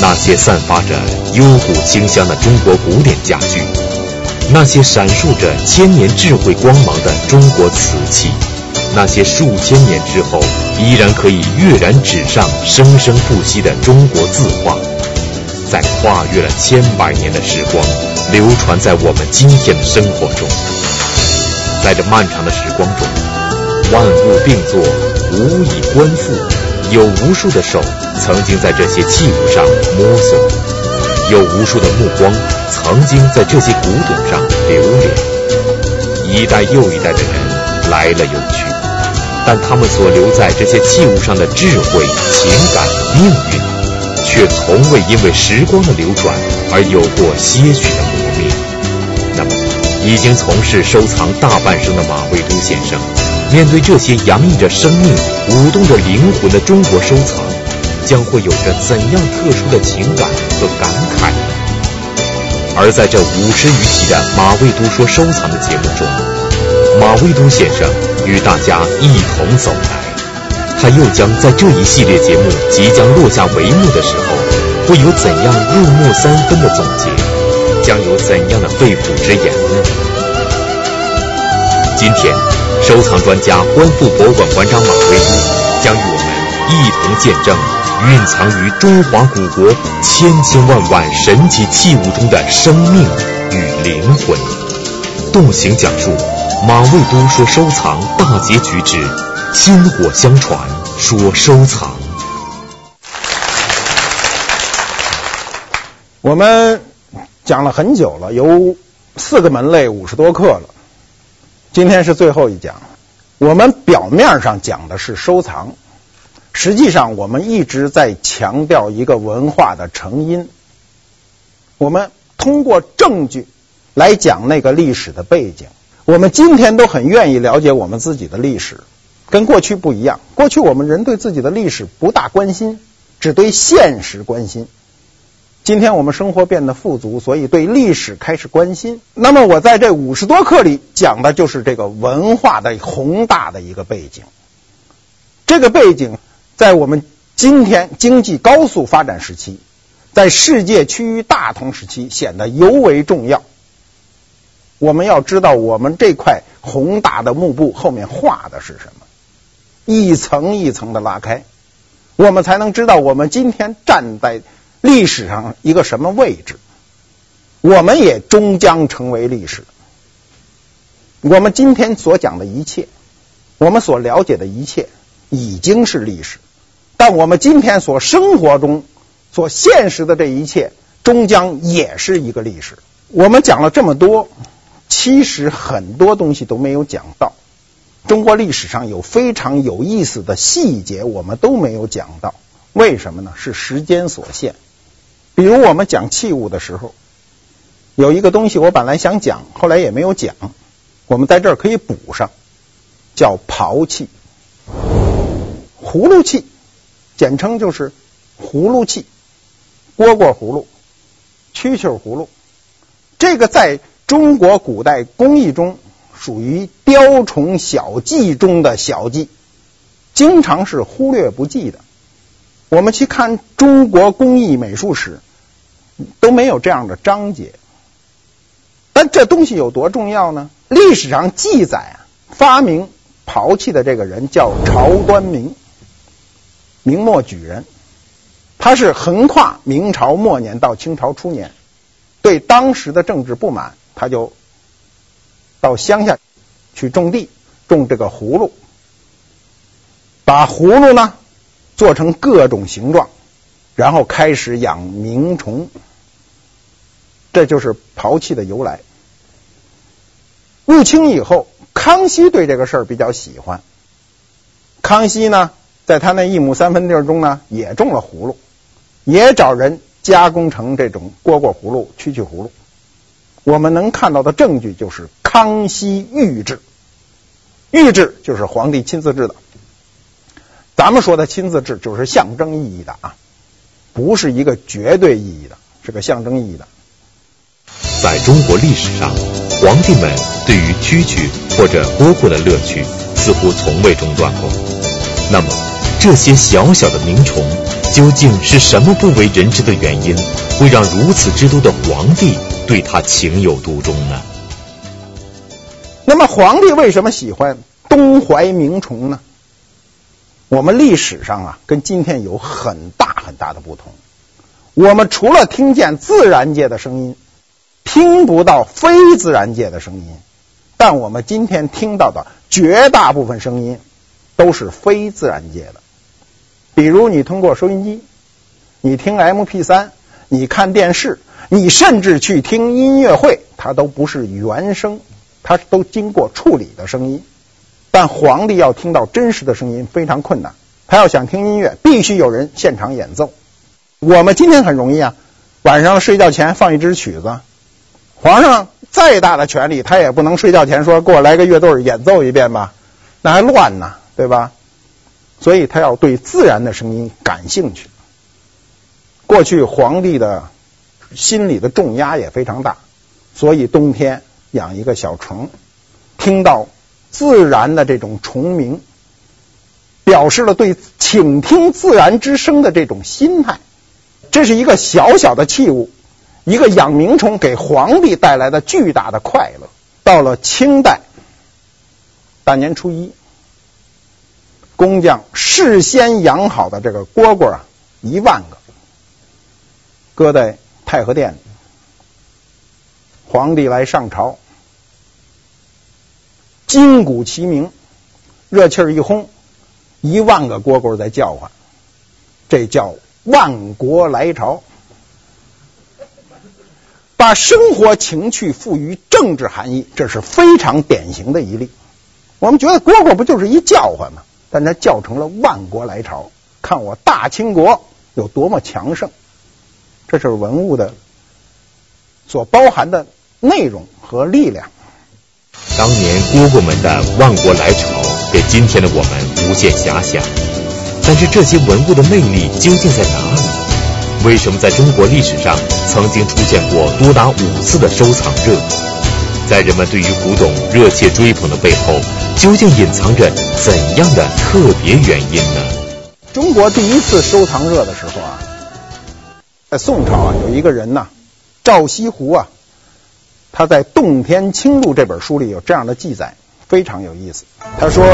那些散发着幽谷清香的中国古典家具，那些闪烁着千年智慧光芒的中国瓷器，那些数千年之后依然可以跃然纸上、生生不息的中国字画，在跨越了千百年的时光，流传在我们今天的生活中。在这漫长的时光中，万物并作，无以观复。有无数的手曾经在这些器物上摸索，有无数的目光曾经在这些古董上流连。一代又一代的人来了又去，但他们所留在这些器物上的智慧、情感、命运，却从未因为时光的流转而有过些许的磨灭。那么，已经从事收藏大半生的马未都先生。面对这些洋溢着生命、舞动着灵魂的中国收藏，将会有着怎样特殊的情感和感慨？而在这五十余期的马未都说收藏的节目中，马未都先生与大家一同走来，他又将在这一系列节目即将落下帷幕的时候，会有怎样入木三分的总结？将有怎样的肺腑之言呢？今天。收藏专家、观复博物馆馆长马未都将与我们一同见证蕴藏于中华古国千千万万神奇器物中的生命与灵魂。动情讲述马未都说收藏大结局之薪火相传说收藏。我们讲了很久了，有四个门类，五十多课了。今天是最后一讲，我们表面上讲的是收藏，实际上我们一直在强调一个文化的成因。我们通过证据来讲那个历史的背景。我们今天都很愿意了解我们自己的历史，跟过去不一样。过去我们人对自己的历史不大关心，只对现实关心。今天我们生活变得富足，所以对历史开始关心。那么我在这五十多课里讲的就是这个文化的宏大的一个背景。这个背景在我们今天经济高速发展时期，在世界趋于大同时期显得尤为重要。我们要知道我们这块宏大的幕布后面画的是什么，一层一层的拉开，我们才能知道我们今天站在。历史上一个什么位置，我们也终将成为历史。我们今天所讲的一切，我们所了解的一切，已经是历史。但我们今天所生活中、所现实的这一切，终将也是一个历史。我们讲了这么多，其实很多东西都没有讲到。中国历史上有非常有意思的细节，我们都没有讲到。为什么呢？是时间所限。比如我们讲器物的时候，有一个东西我本来想讲，后来也没有讲，我们在这儿可以补上，叫刨器、葫芦器，简称就是葫芦器、蝈蝈葫芦、蛐蛐葫芦。这个在中国古代工艺中属于雕虫小技中的小技，经常是忽略不计的。我们去看中国工艺美术史。都没有这样的章节，但这东西有多重要呢？历史上记载，发明刨器的这个人叫朝端明，明末举人，他是横跨明朝末年到清朝初年，对当时的政治不满，他就到乡下去种地，种这个葫芦，把葫芦呢做成各种形状，然后开始养鸣虫。这就是陶器的由来。入清以后，康熙对这个事儿比较喜欢。康熙呢，在他那一亩三分地儿中呢，也种了葫芦，也找人加工成这种蝈蝈葫芦、蛐蛐葫芦。我们能看到的证据就是康熙御制，御制就是皇帝亲自制的。咱们说的亲自制，就是象征意义的啊，不是一个绝对意义的，是个象征意义的。在中国历史上，皇帝们对于蛐蛐或者蝈蝈的乐趣似乎从未中断过。那么，这些小小的鸣虫究竟是什么不为人知的原因，会让如此之多的皇帝对他情有独钟呢？那么皇帝为什么喜欢东怀鸣虫呢？我们历史上啊，跟今天有很大很大的不同。我们除了听见自然界的声音，听不到非自然界的声音。但我们今天听到的绝大部分声音都是非自然界的。比如你通过收音机，你听 MP3，你看电视，你甚至去听音乐会，它都不是原声。它都经过处理的声音，但皇帝要听到真实的声音非常困难。他要想听音乐，必须有人现场演奏。我们今天很容易啊，晚上睡觉前放一支曲子。皇上再大的权力，他也不能睡觉前说给我来个乐队演奏一遍吧，那还乱呢，对吧？所以他要对自然的声音感兴趣。过去皇帝的心里的重压也非常大，所以冬天。养一个小虫，听到自然的这种虫鸣，表示了对倾听自然之声的这种心态。这是一个小小的器物，一个养鸣虫给皇帝带来的巨大的快乐。到了清代，大年初一，工匠事先养好的这个蝈蝈啊，一万个，搁在太和殿里。皇帝来上朝，金鼓齐鸣，热气儿一轰，一万个蝈蝈在叫唤，这叫万国来朝。把生活情趣赋予政治含义，这是非常典型的一例。我们觉得蝈蝈不就是一叫唤吗？但它叫成了万国来朝，看我大清国有多么强盛。这是文物的所包含的。内容和力量。当年蝈蝈们的万国来朝，给今天的我们无限遐想。但是这些文物的魅力究竟在哪里？为什么在中国历史上曾经出现过多达五次的收藏热？在人们对于古董热切追捧的背后，究竟隐藏着怎样的特别原因呢？中国第一次收藏热的时候啊，在宋朝啊，有一个人呐，赵西湖啊。他在《洞天清录》这本书里有这样的记载，非常有意思。他说：“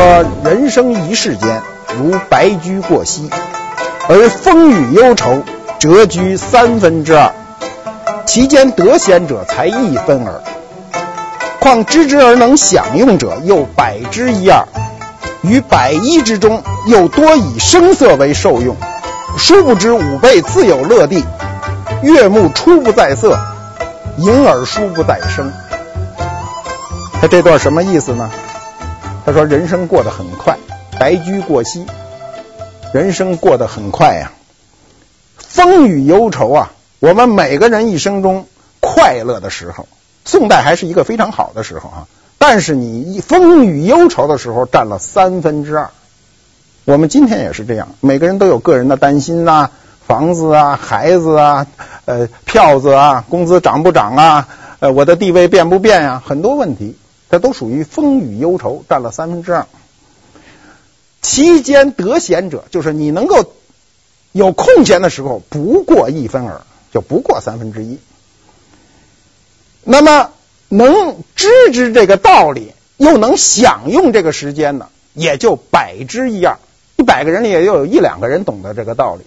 人生一世间，如白驹过隙，而风雨忧愁辄居三分之二，其间得贤者才一分耳。况知之而能享用者，又百之一二。于百一之中，又多以声色为受用。殊不知吾辈自有乐地，悦目初不在色。”盈耳殊不在声，他这段什么意思呢？他说人生过得很快，白驹过隙，人生过得很快呀、风雨忧愁啊，我们每个人一生中快乐的时候，宋代还是一个非常好的时候啊。但是你一风雨忧愁的时候占了三分之二。我们今天也是这样，每个人都有个人的担心呐、房子啊，孩子啊，呃，票子啊，工资涨不涨啊？呃，我的地位变不变呀、啊？很多问题，这都属于风雨忧愁，占了三分之二。其间得闲者，就是你能够有空闲的时候，不过一分耳，就不过三分之一。那么能知之这个道理，又能享用这个时间呢，也就百之一二。一百个人里也就有一两个人懂得这个道理。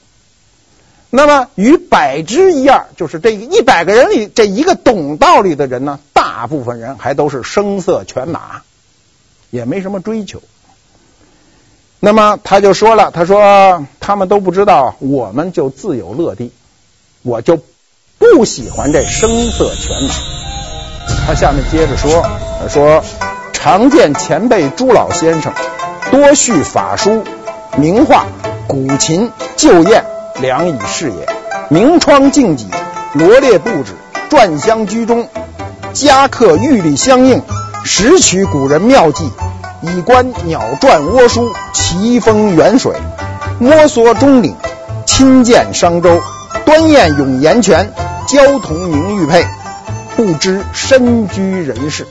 那么，与百之一二，就是这一百个人里这一个懂道理的人呢，大部分人还都是声色犬马，也没什么追求。那么他就说了，他说他们都不知道，我们就自有乐地，我就不喜欢这声色犬马。他下面接着说，他说常见前辈朱老先生多叙法书、名画、古琴、旧砚。良以是也。明窗净几，罗列布置，篆香居中，家刻玉历相应，拾取古人妙计，以观鸟篆窝书，奇峰远水，摩挲中岭，亲见商周，端砚咏岩泉，交铜凝玉佩，不知身居人世。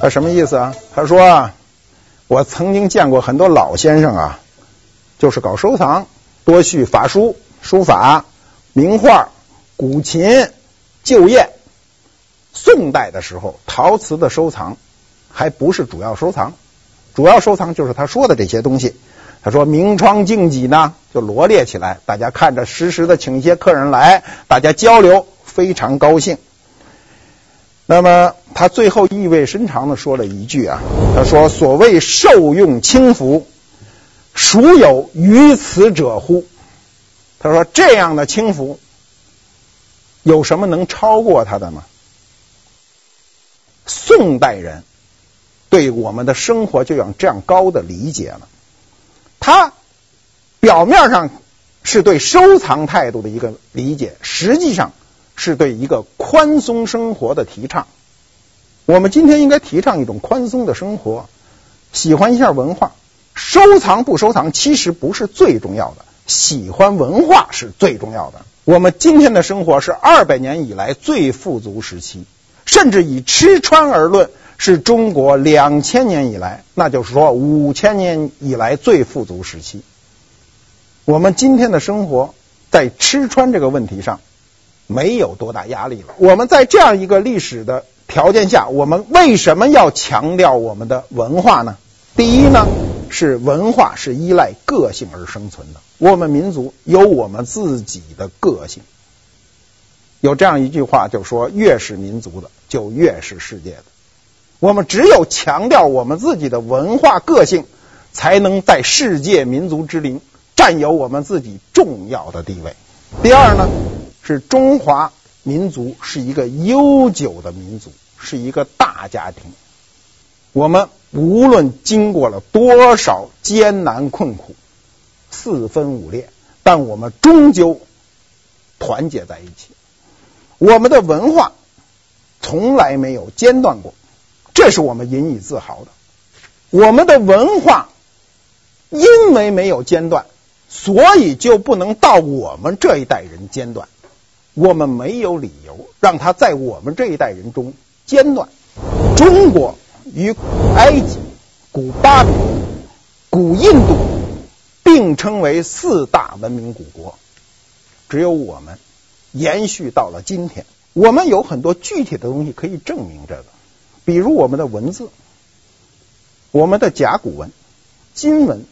他什么意思啊？他说啊，我曾经见过很多老先生啊。就是搞收藏，多序法书、书法、名画、古琴、旧砚。宋代的时候，陶瓷的收藏还不是主要收藏，主要收藏就是他说的这些东西。他说明窗净几呢，就罗列起来，大家看着时时的请一些客人来，大家交流，非常高兴。那么他最后意味深长的说了一句啊，他说：“所谓受用轻浮。”孰有于此者乎？他说：“这样的轻浮，有什么能超过他的吗？”宋代人对我们的生活就有这样高的理解了。他表面上是对收藏态度的一个理解，实际上是对一个宽松生活的提倡。我们今天应该提倡一种宽松的生活，喜欢一下文化。收藏不收藏其实不是最重要的，喜欢文化是最重要的。我们今天的生活是二百年以来最富足时期，甚至以吃穿而论，是中国两千年以来，那就是说五千年以来最富足时期。我们今天的生活在吃穿这个问题上没有多大压力了。我们在这样一个历史的条件下，我们为什么要强调我们的文化呢？第一呢？是文化是依赖个性而生存的。我们民族有我们自己的个性。有这样一句话，就说越是民族的，就越是世界的。我们只有强调我们自己的文化个性，才能在世界民族之林占有我们自己重要的地位。第二呢，是中华民族是一个悠久的民族，是一个大家庭。我们无论经过了多少艰难困苦、四分五裂，但我们终究团结在一起。我们的文化从来没有间断过，这是我们引以自豪的。我们的文化因为没有间断，所以就不能到我们这一代人间断。我们没有理由让它在我们这一代人中间断。中国。与埃及、古巴比伦、古印度并称为四大文明古国，只有我们延续到了今天。我们有很多具体的东西可以证明这个，比如我们的文字，我们的甲骨文、金文、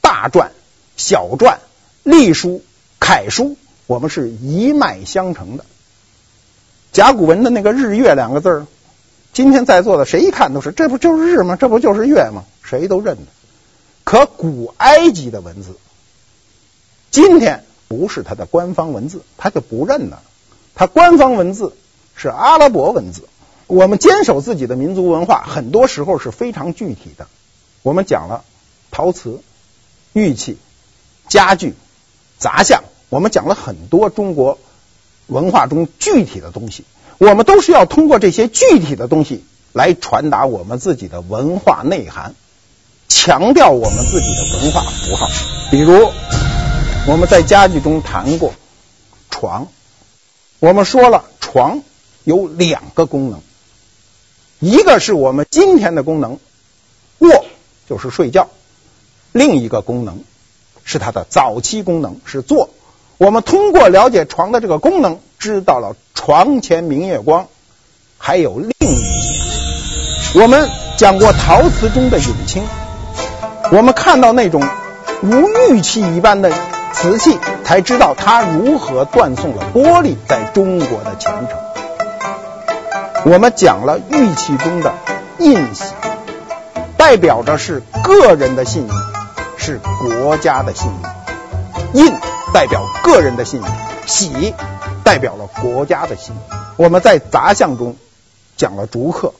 大篆、小篆、隶书、楷书，我们是一脉相承的。甲骨文的那个“日月”两个字儿。今天在座的谁一看都是，这不就是日吗？这不就是月吗？谁都认得。可古埃及的文字，今天不是它的官方文字，它就不认了。它官方文字是阿拉伯文字。我们坚守自己的民族文化，很多时候是非常具体的。我们讲了陶瓷、玉器、家具、杂项，我们讲了很多中国文化中具体的东西。我们都是要通过这些具体的东西来传达我们自己的文化内涵，强调我们自己的文化符号。比如我们在家具中谈过床，我们说了床有两个功能，一个是我们今天的功能，卧就是睡觉；另一个功能是它的早期功能是坐。我们通过了解床的这个功能，知道了床前明月光，还有另一。我们讲过陶瓷中的永清，我们看到那种如玉器一般的瓷器，才知道它如何断送了玻璃在中国的前程。我们讲了玉器中的印玺，代表着是个人的信誉，是国家的信誉。印。代表个人的信誉，玺代表了国家的信誉。我们在杂项中讲了竹刻，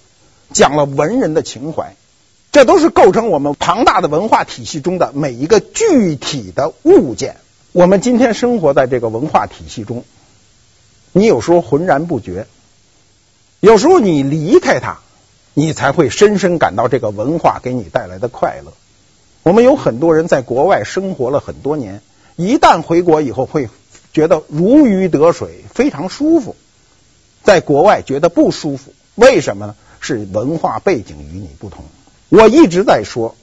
讲了文人的情怀，这都是构成我们庞大的文化体系中的每一个具体的物件。我们今天生活在这个文化体系中，你有时候浑然不觉，有时候你离开它，你才会深深感到这个文化给你带来的快乐。我们有很多人在国外生活了很多年。一旦回国以后，会觉得如鱼得水，非常舒服。在国外觉得不舒服，为什么呢？是文化背景与你不同。我一直在说，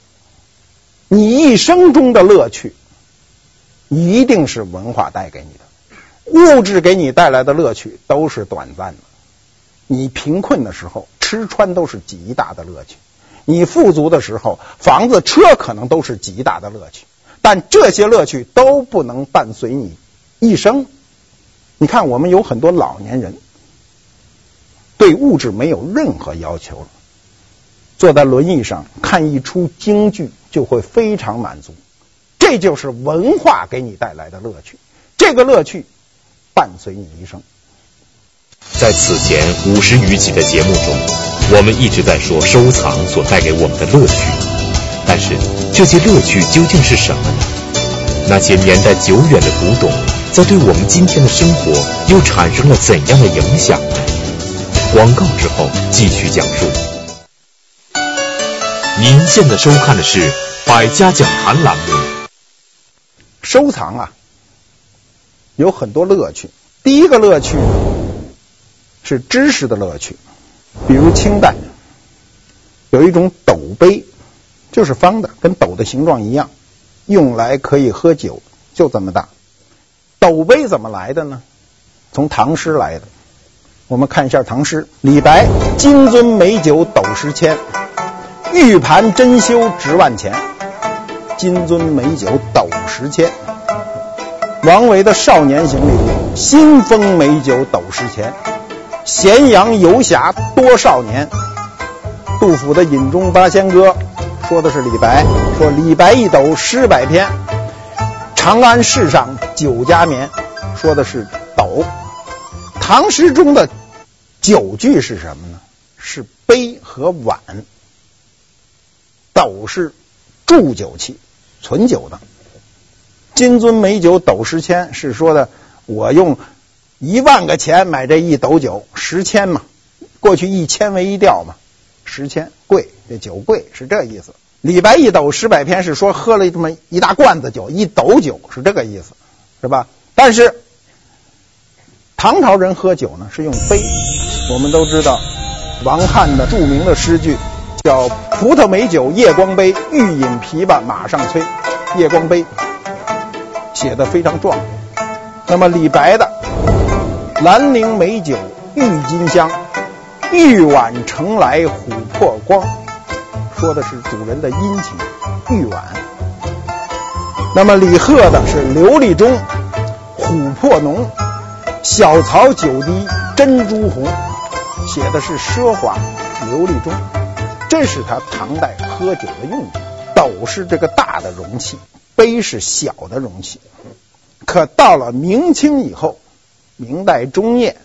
你一生中的乐趣一定是文化带给你的。物质给你带来的乐趣都是短暂的。你贫困的时候，吃穿都是极大的乐趣；你富足的时候，房子车可能都是极大的乐趣。但这些乐趣都不能伴随你一生。你看，我们有很多老年人对物质没有任何要求了，坐在轮椅上看一出京剧就会非常满足。这就是文化给你带来的乐趣，这个乐趣伴随你一生。在此前五十余集的节目中，我们一直在说收藏所带给我们的乐趣，但是这些乐趣究竟是什么呢？那些年代久远的古董，在对我们今天的生活又产生了怎样的影响呢？广告之后继续讲述。您现在收看的是《百家讲坛》栏目。收藏啊，有很多乐趣。第一个乐趣是知识的乐趣，比如清代有一种斗杯，就是方的，跟斗的形状一样，用来可以喝酒，就这么大。斗杯怎么来的呢？从唐诗来的。我们看一下唐诗：李白“金樽美酒斗十千，玉盘珍羞值万钱。金樽美酒斗十千。”王维的《少年行》里“新丰美酒斗十千，咸阳游侠多少年。”杜甫的《饮中八仙歌》说的是李白，说李白一斗诗百篇。长安市上酒家眠，说的是斗。唐诗中的酒具是什么呢？是杯和碗。斗是贮酒器，存酒的。金樽美酒斗十千，是说的我用一万个钱买这一斗酒，十千嘛，过去一千为一吊嘛，十千贵，这酒贵是这意思。李白一斗诗百篇是说喝了这么一大罐子酒，一斗酒是这个意思，是吧？但是唐朝人喝酒呢是用杯，我们都知道王翰的著名的诗句叫“葡萄美酒夜光杯，欲饮琵琶马上催”，夜光杯写的非常壮。那么李白的“兰陵美酒郁金香，玉碗盛来琥珀光”。说的是主人的殷勤，玉碗。那么李贺的是琉璃钟，琥珀浓，小槽酒滴珍珠红，写的是奢华琉璃钟。这是他唐代喝酒的用具。斗是这个大的容器，杯是小的容器。可到了明清以后，明代中叶，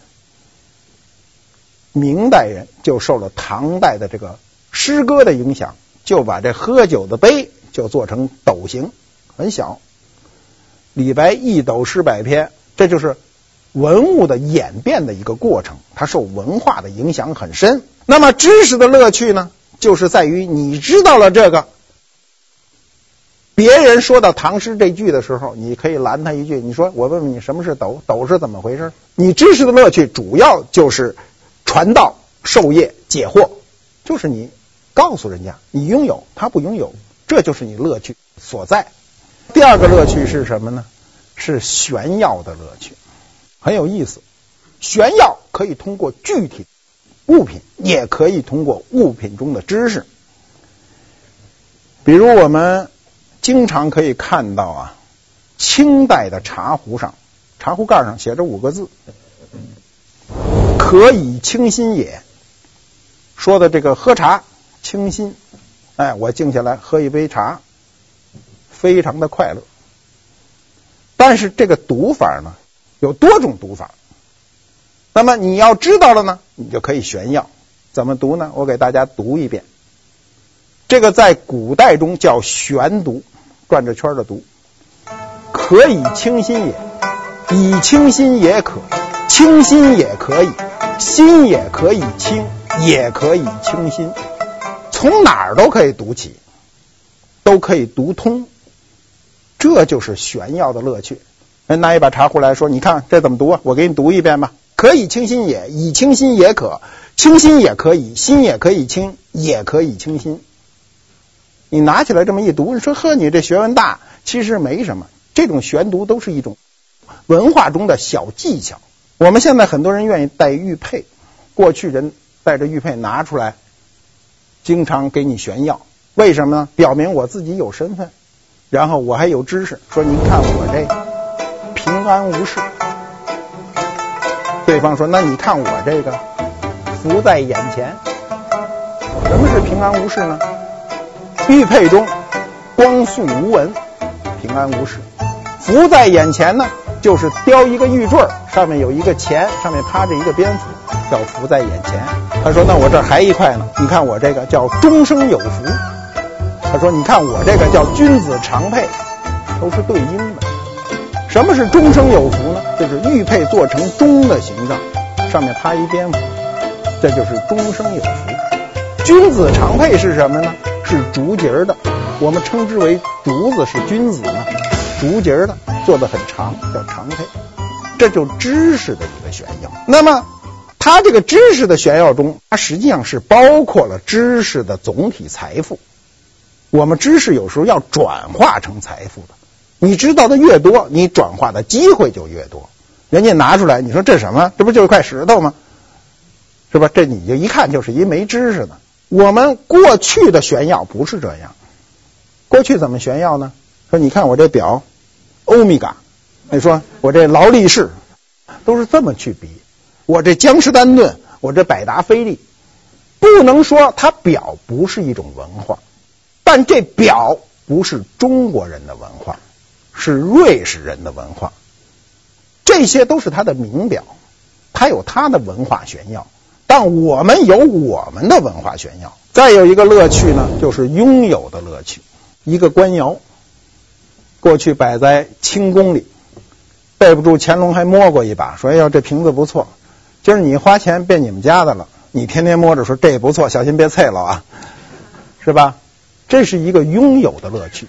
明代人就受了唐代的这个。诗歌的影响，就把这喝酒的杯就做成斗形，很小。李白一斗诗百篇，这就是文物的演变的一个过程，它受文化的影响很深。那么知识的乐趣呢，就是在于你知道了这个，别人说到唐诗这句的时候，你可以拦他一句，你说我问问你什么是斗？斗是怎么回事？你知识的乐趣主要就是传道授业解惑，就是你。告诉人家你拥有，他不拥有，这就是你乐趣所在。第二个乐趣是什么呢？是炫耀的乐趣，很有意思。炫耀可以通过具体物品，也可以通过物品中的知识。比如我们经常可以看到啊，清代的茶壶上，茶壶盖上写着五个字：“可以清心也。”说的这个喝茶。清心，哎，我静下来喝一杯茶，非常的快乐。但是这个读法呢，有多种读法。那么你要知道了呢，你就可以炫耀。怎么读呢？我给大家读一遍。这个在古代中叫玄读，转着圈的读。可以清心也，以清心也可，清心也可以，心也可以清，也可以清心。从哪儿都可以读起，都可以读通，这就是玄耀的乐趣。人拿一把茶壶来说：“你看这怎么读啊？我给你读一遍吧。可以清心也，以清心也可，清心也可以，心也可以清，也可以清心。你拿起来这么一读，你说呵，你这学问大，其实没什么。这种选读都是一种文化中的小技巧。我们现在很多人愿意戴玉佩，过去人带着玉佩拿出来，经常给你炫耀，为什么呢？表明我自己有身份，然后我还有知识。说您看我这平安无事。对方说那你看我这个福在眼前。什么是平安无事呢？玉佩中光素无纹，平安无事。福在眼前呢，就是雕一个玉坠，上面有一个钱，上面趴着一个蝙蝠，叫福在眼前。他说：“那我这还一块呢，你看我这个叫终生有福。”他说：“你看我这个叫君子常佩，都是对应的。什么是终生有福呢？就是玉佩做成钟的形状，上面趴一蝙蝠，这就是终生有福。君子常佩是什么呢？是竹节的，我们称之为竹子是君子呢。竹节的做的很长，叫长佩，这就知识的一个炫耀。那么，它这个知识的炫耀中，它实际上是包括了知识的总体财富。我们知识有时候要转化成财富的，你知道的越多，你转化的机会就越多。人家拿出来，你说这什么？这不就是块石头吗？是吧？这你就一看就是一没知识的。我们过去的炫耀不是这样，过去怎么炫耀呢？说你看我这表，欧米伽，你说我这劳力士，都是这么去比。我这江诗丹顿，我这百达翡丽，不能说它表不是一种文化，但这表不是中国人的文化，是瑞士人的文化。这些都是它的名表，它有它的文化炫耀。但我们有我们的文化炫耀，再有一个乐趣呢，就是拥有的乐趣。一个官窑，过去摆在清宫里，背不住乾隆还摸过一把，说：“哎呀，这瓶子不错。”今儿你花钱变你们家的了，你天天摸着说这也不错，小心别碎了啊，是吧？这是一个拥有的乐趣。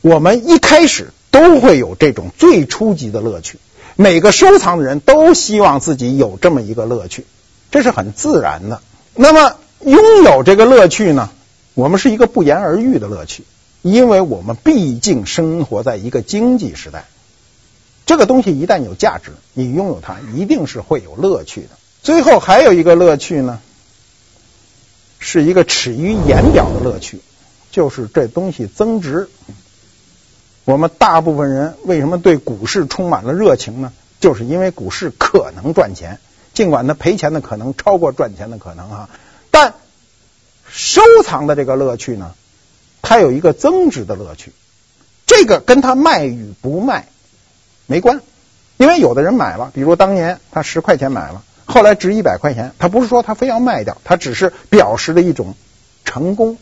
我们一开始都会有这种最初级的乐趣，每个收藏的人都希望自己有这么一个乐趣。这是很自然的。那么拥有这个乐趣呢？我们是一个不言而喻的乐趣，因为我们毕竟生活在一个经济时代。这个东西一旦有价值，你拥有它一定是会有乐趣的。最后还有一个乐趣呢，是一个始于言表的乐趣，就是这东西增值。我们大部分人为什么对股市充满了热情呢？就是因为股市可能赚钱。尽管它赔钱的可能超过赚钱的可能啊，但收藏的这个乐趣呢，它有一个增值的乐趣，这个跟它卖与不卖没关，因为有的人买了，比如当年他十块钱买了，后来值一百块钱，他不是说他非要卖掉，他只是表示了一种成功，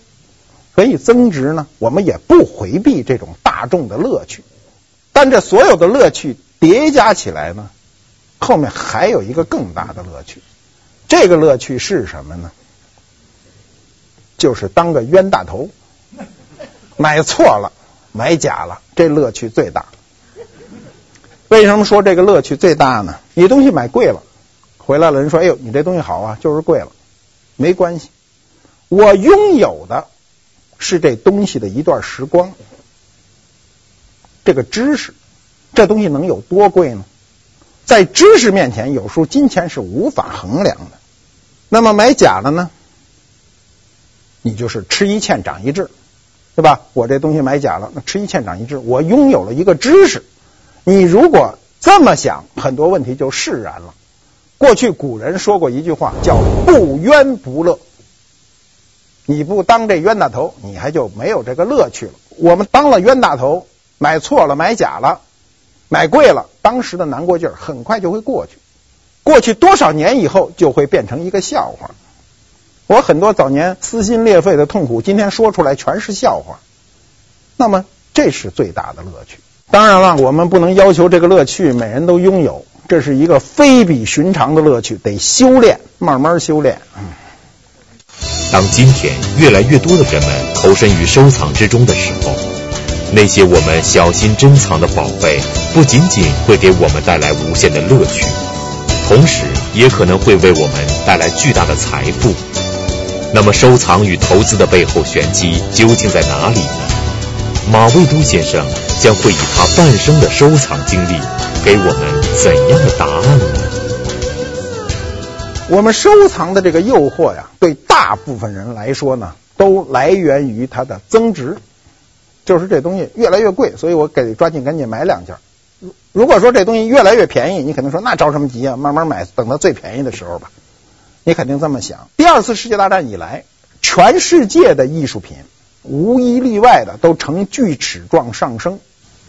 所以增值呢，我们也不回避这种大众的乐趣，但这所有的乐趣叠加起来呢。后面还有一个更大的乐趣，这个乐趣是什么呢？就是当个冤大头，买错了，买假了，这乐趣最大。为什么说这个乐趣最大呢？你东西买贵了，回来了人说：“哎呦，你这东西好啊，就是贵了。”没关系，我拥有的是这东西的一段时光，这个知识，这东西能有多贵呢？在知识面前，有时候金钱是无法衡量的。那么买假了呢？你就是吃一堑长一智，对吧？我这东西买假了，那吃一堑长一智，我拥有了一个知识。你如果这么想，很多问题就释然了。过去古人说过一句话，叫“不冤不乐”。你不当这冤大头，你还就没有这个乐趣了。我们当了冤大头，买错了，买假了。买贵了，当时的难过劲儿很快就会过去。过去多少年以后，就会变成一个笑话。我很多早年撕心裂肺的痛苦，今天说出来全是笑话。那么，这是最大的乐趣。当然了，我们不能要求这个乐趣每人都拥有，这是一个非比寻常的乐趣，得修炼，慢慢修炼。当今天越来越多的人们投身于收藏之中的时候，那些我们小心珍藏的宝贝，不仅仅会给我们带来无限的乐趣，同时也可能会为我们带来巨大的财富。那么，收藏与投资的背后玄机究竟在哪里呢？马未都先生将会以他半生的收藏经历，给我们怎样的答案呢？我们收藏的这个诱惑呀，对大部分人来说呢，都来源于它的增值，就是这东西越来越贵，所以我得抓紧赶紧买两件。如果说这东西越来越便宜，你肯定说那着什么急啊？慢慢买，等到最便宜的时候吧。你肯定这么想。第二次世界大战以来，全世界的艺术品无一例外的都呈锯齿状上升，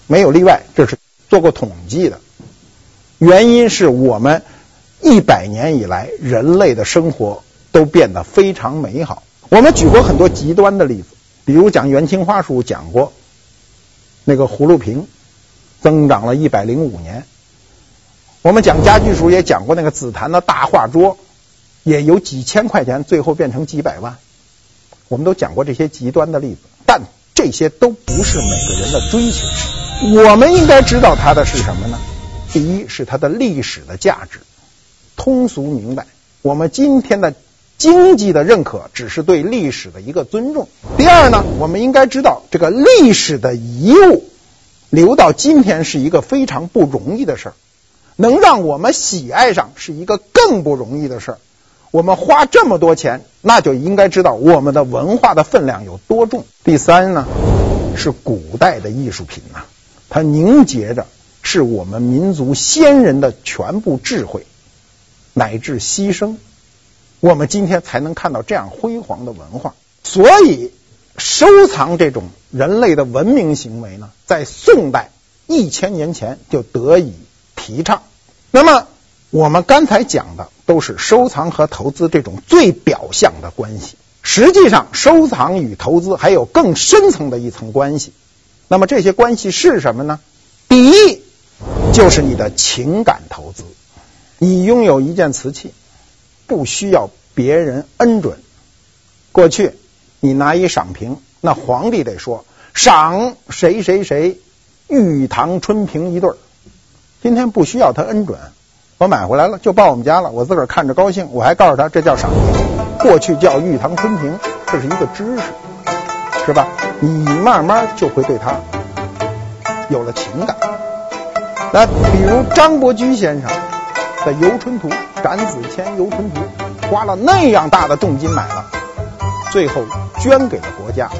没有例外，这是做过统计的。原因是我们一百年以来人类的生活都变得非常美好。我们举过很多极端的例子，比如讲元青花书讲过那个葫芦瓶增长了一百零五年。我们讲家具书也讲过那个紫檀的大画桌。也有几千块钱，最后变成几百万。我们都讲过这些极端的例子，但这些都不是每个人的追求。我们应该知道它的是什么呢？第一是它的历史的价值，通俗明白。我们今天的经济的认可只是对历史的一个尊重。第二呢，我们应该知道这个历史的遗物留到今天是一个非常不容易的事儿，能让我们喜爱上是一个更不容易的事儿。我们花这么多钱，那就应该知道我们的文化的分量有多重。第三呢，是古代的艺术品呐，它凝结着是我们民族先人的全部智慧乃至牺牲，我们今天才能看到这样辉煌的文化。所以，收藏这种人类的文明行为呢，在宋代一千年前就得以提倡。那么，我们刚才讲的。都是收藏和投资这种最表象的关系，实际上收藏与投资还有更深层的一层关系。那么这些关系是什么呢？第一，就是你的情感投资。你拥有一件瓷器，不需要别人恩准。过去你拿一赏瓶，那皇帝得说赏谁谁谁玉堂春瓶一对儿。今天不需要他恩准。我买回来了，就报我们家了。我自个儿看着高兴，我还告诉他这叫赏瓶，过去叫玉堂春瓶，这是一个知识，是吧？你慢慢就会对他有了情感。来，比如张伯驹先生的《游春图》，展子虔《游春图》，花了那样大的重金买了，最后捐给了国家。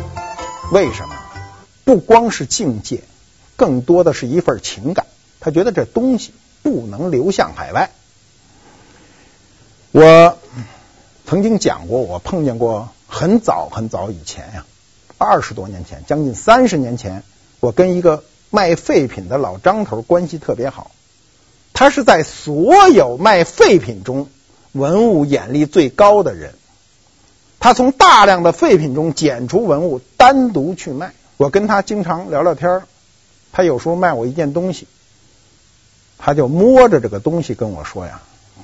为什么？不光是境界，更多的是一份情感。他觉得这东西。不能流向海外。我曾经讲过，我碰见过很早很早以前呀，二十多年前，将近三十年前，我跟一个卖废品的老张头关系特别好。他是在所有卖废品中文物眼力最高的人。他从大量的废品中捡出文物，单独去卖。我跟他经常聊聊天，他有时候卖我一件东西。他就摸着这个东西跟我说呀：“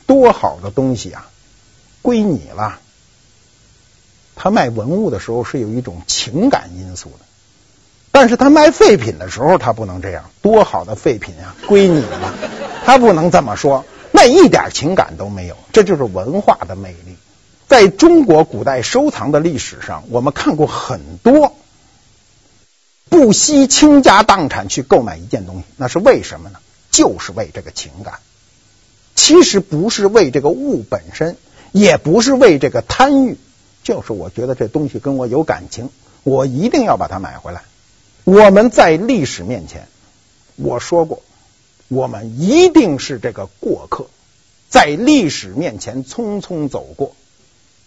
多好的东西啊，归你了。”他卖文物的时候是有一种情感因素的，但是他卖废品的时候他不能这样。多好的废品啊，归你了，他不能这么说，那一点情感都没有。这就是文化的魅力。在中国古代收藏的历史上，我们看过很多不惜倾家荡产去购买一件东西，那是为什么呢？就是为这个情感，其实不是为这个物本身，也不是为这个贪欲，就是我觉得这东西跟我有感情，我一定要把它买回来。我们在历史面前，我说过，我们一定是这个过客，在历史面前匆匆走过。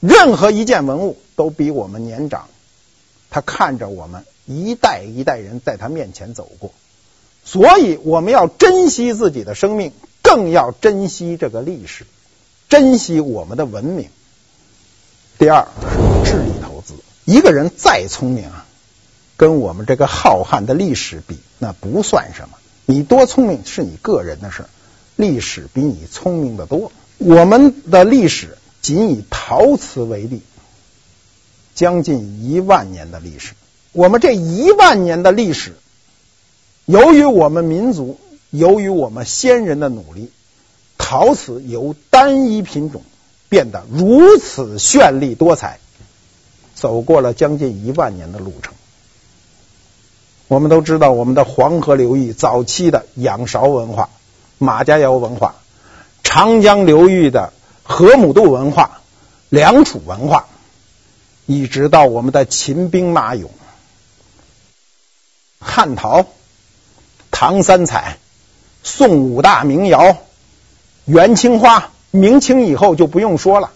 任何一件文物都比我们年长，他看着我们一代一代人在他面前走过。所以，我们要珍惜自己的生命，更要珍惜这个历史，珍惜我们的文明。第二智力投资。一个人再聪明啊，跟我们这个浩瀚的历史比，那不算什么。你多聪明是你个人的事，历史比你聪明的多。我们的历史仅以陶瓷为例，将近一万年的历史。我们这一万年的历史。由于我们民族，由于我们先人的努力，陶瓷由单一品种变得如此绚丽多彩，走过了将近一万年的路程。我们都知道，我们的黄河流域早期的仰韶文化、马家窑文化，长江流域的河姆渡文化、良渚文化，一直到我们的秦兵马俑、汉陶、唐三彩、宋五大名窑、元青花，明清以后就不用说了。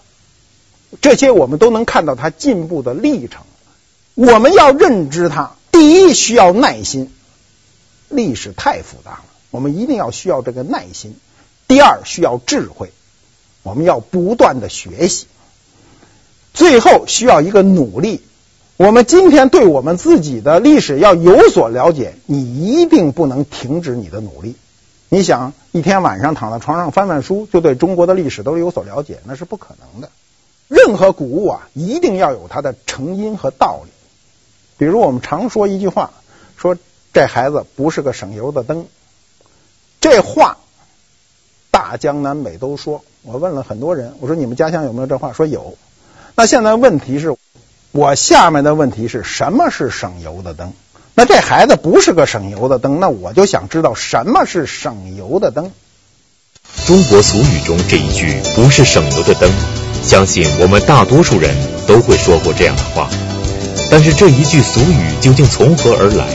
这些我们都能看到它进步的历程。我们要认知它。第一，需要耐心，历史太复杂了，我们一定要需要这个耐心。第二，需要智慧，我们要不断的学习。最后，需要一个努力。我们今天对我们自己的历史要有所了解，你一定不能停止你的努力。你想一天晚上躺在床上翻翻书，就对中国的历史都有所了解，那是不可能的。任何古物啊，一定要有它的成因和道理。比如我们常说一句话，说这孩子不是个省油的灯。这话大江南北都说。我问了很多人，我说你们家乡有没有这话？说有。那现在问题是，我下面的问题是什么是省油的灯？那这孩子不是个省油的灯，那我就想知道什么是省油的灯。中国俗语中这一句“不是省油的灯”，相信我们大多数人都会说过这样的话。但是这一句俗语究竟从何而来？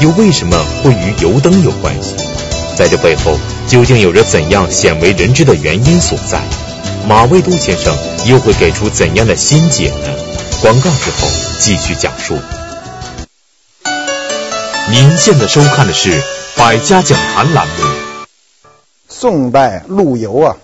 又为什么会与油灯有关系？在这背后究竟有着怎样鲜为人知的原因所在？马未都先生又会给出怎样的心解呢？广告之后继续讲述。您现在收看的是《百家讲坛》栏目。宋代陆游啊。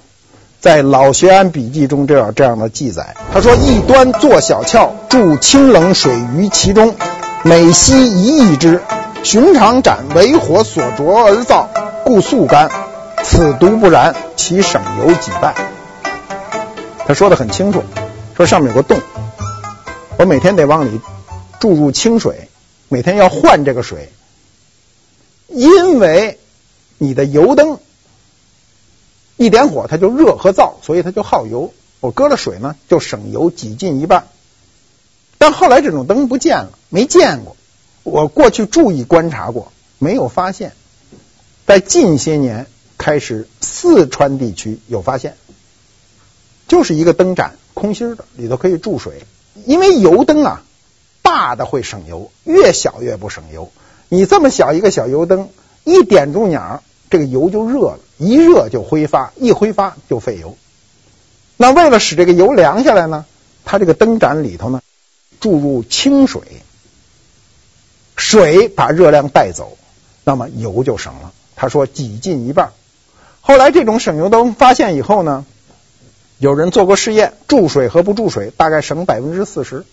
在《老学庵笔记》中，这样这样的记载，他说：“一端作小窍，注清冷水于其中，每吸一役之。寻常盏为火所灼而造，故速干。此独不然，其省油几半。”他说的很清楚，说上面有个洞，我每天得往里注入清水，每天要换这个水，因为你的油灯。一点火，它就热和燥，所以它就耗油。我搁了水呢，就省油几近一半。但后来这种灯不见了，没见过。我过去注意观察过，没有发现。在近些年开始，四川地区有发现，就是一个灯盏，空心的，里头可以注水。因为油灯啊，大的会省油，越小越不省油。你这么小一个小油灯，一点住鸟，这个油就热了。一热就挥发，一挥发就费油。那为了使这个油凉下来呢，它这个灯盏里头呢，注入清水，水把热量带走，那么油就省了。他说几近一半。后来这种省油灯发现以后呢，有人做过试验，注水和不注水大概省百分之四十。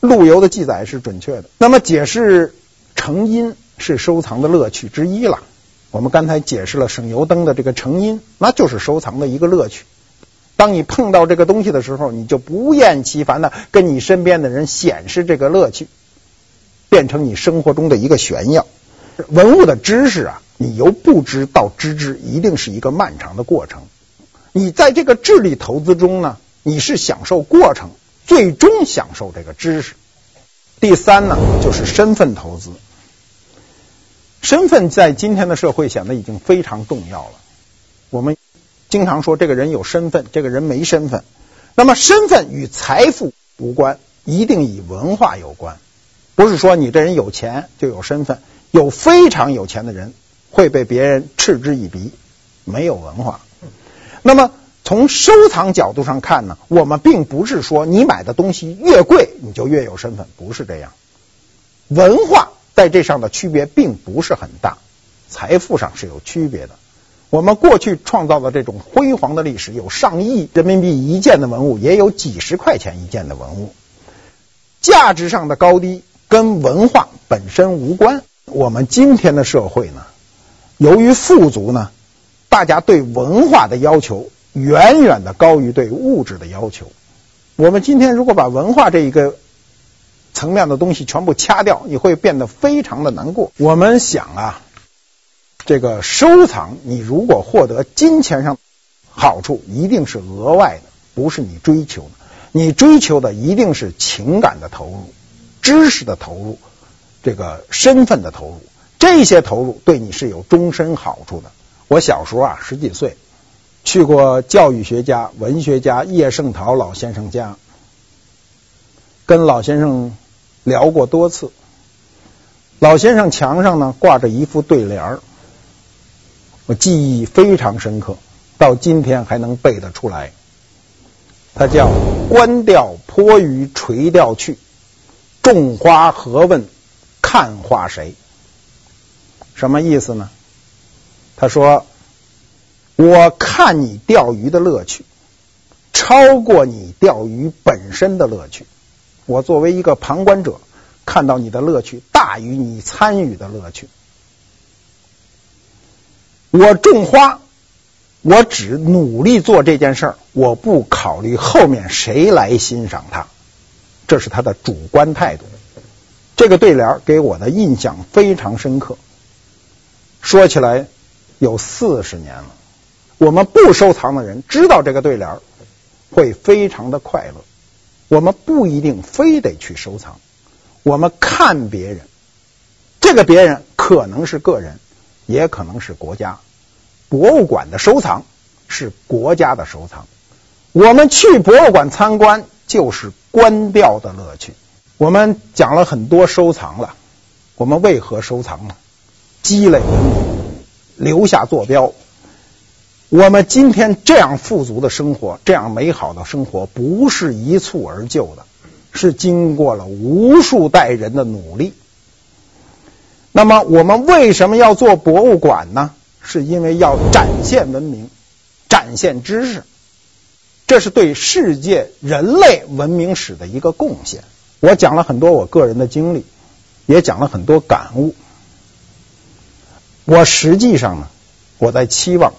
陆游的记载是准确的。那么解释成因是收藏的乐趣之一了。我们刚才解释了省油灯的这个成因，那就是收藏的一个乐趣。当你碰到这个东西的时候，你就不厌其烦的跟你身边的人显示这个乐趣，变成你生活中的一个炫耀。文物的知识啊，你由不知到知之，一定是一个漫长的过程。你在这个智力投资中呢，你是享受过程，最终享受这个知识。第三呢，就是身份投资。身份在今天的社会显得已经非常重要了。我们经常说这个人有身份，这个人没身份。那么身份与财富无关，一定与文化有关。不是说你这人有钱就有身份，有非常有钱的人会被别人嗤之以鼻，没有文化。那么从收藏角度上看呢，我们并不是说你买的东西越贵你就越有身份，不是这样。文化。在这上的区别并不是很大，财富上是有区别的。我们过去创造的这种辉煌的历史，有上亿人民币一件的文物，也有几十块钱一件的文物。价值上的高低跟文化本身无关。我们今天的社会呢，由于富足呢，大家对文化的要求远远的高于对物质的要求。我们今天如果把文化这一个层面的东西全部掐掉，你会变得非常的难过。我们想啊，这个收藏，你如果获得金钱上好处，一定是额外的，不是你追求的。你追求的一定是情感的投入、知识的投入、这个身份的投入，这些投入对你是有终身好处的。我小时候啊，十几岁，去过教育学家、文学家叶圣陶老先生家，跟老先生聊过多次。老先生墙上呢挂着一副对联儿，我记忆非常深刻，到今天还能背得出来。它叫“关掉坡鱼垂钓去，种花何问看花谁”。什么意思呢？他说：“我看你钓鱼的乐趣，超过你钓鱼本身的乐趣。我作为一个旁观者，看到你的乐趣大于你参与的乐趣。我种花。”我只努力做这件事儿，我不考虑后面谁来欣赏它，这是他的主观态度。这个对联给我的印象非常深刻。说起来有四十年了，我们不收藏的人知道这个对联会非常的快乐。我们不一定非得去收藏，我们看别人，这个别人可能是个人，也可能是国家。博物馆的收藏是国家的收藏，我们去博物馆参观就是观钓的乐趣。我们讲了很多收藏了，我们为何收藏呢？积累文明，留下坐标。我们今天这样富足的生活，这样美好的生活，不是一蹴而就的，是经过了无数代人的努力。那么，我们为什么要做博物馆呢？是因为要展现文明，展现知识，这是对世界人类文明史的一个贡献。我讲了很多我个人的经历，也讲了很多感悟。我实际上呢，我在期望，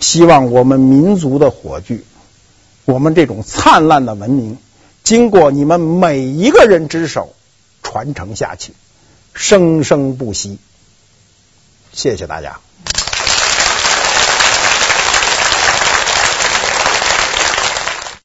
希望我们民族的火炬，我们这种灿烂的文明，经过你们每一个人之手传承下去，生生不息。谢谢大家。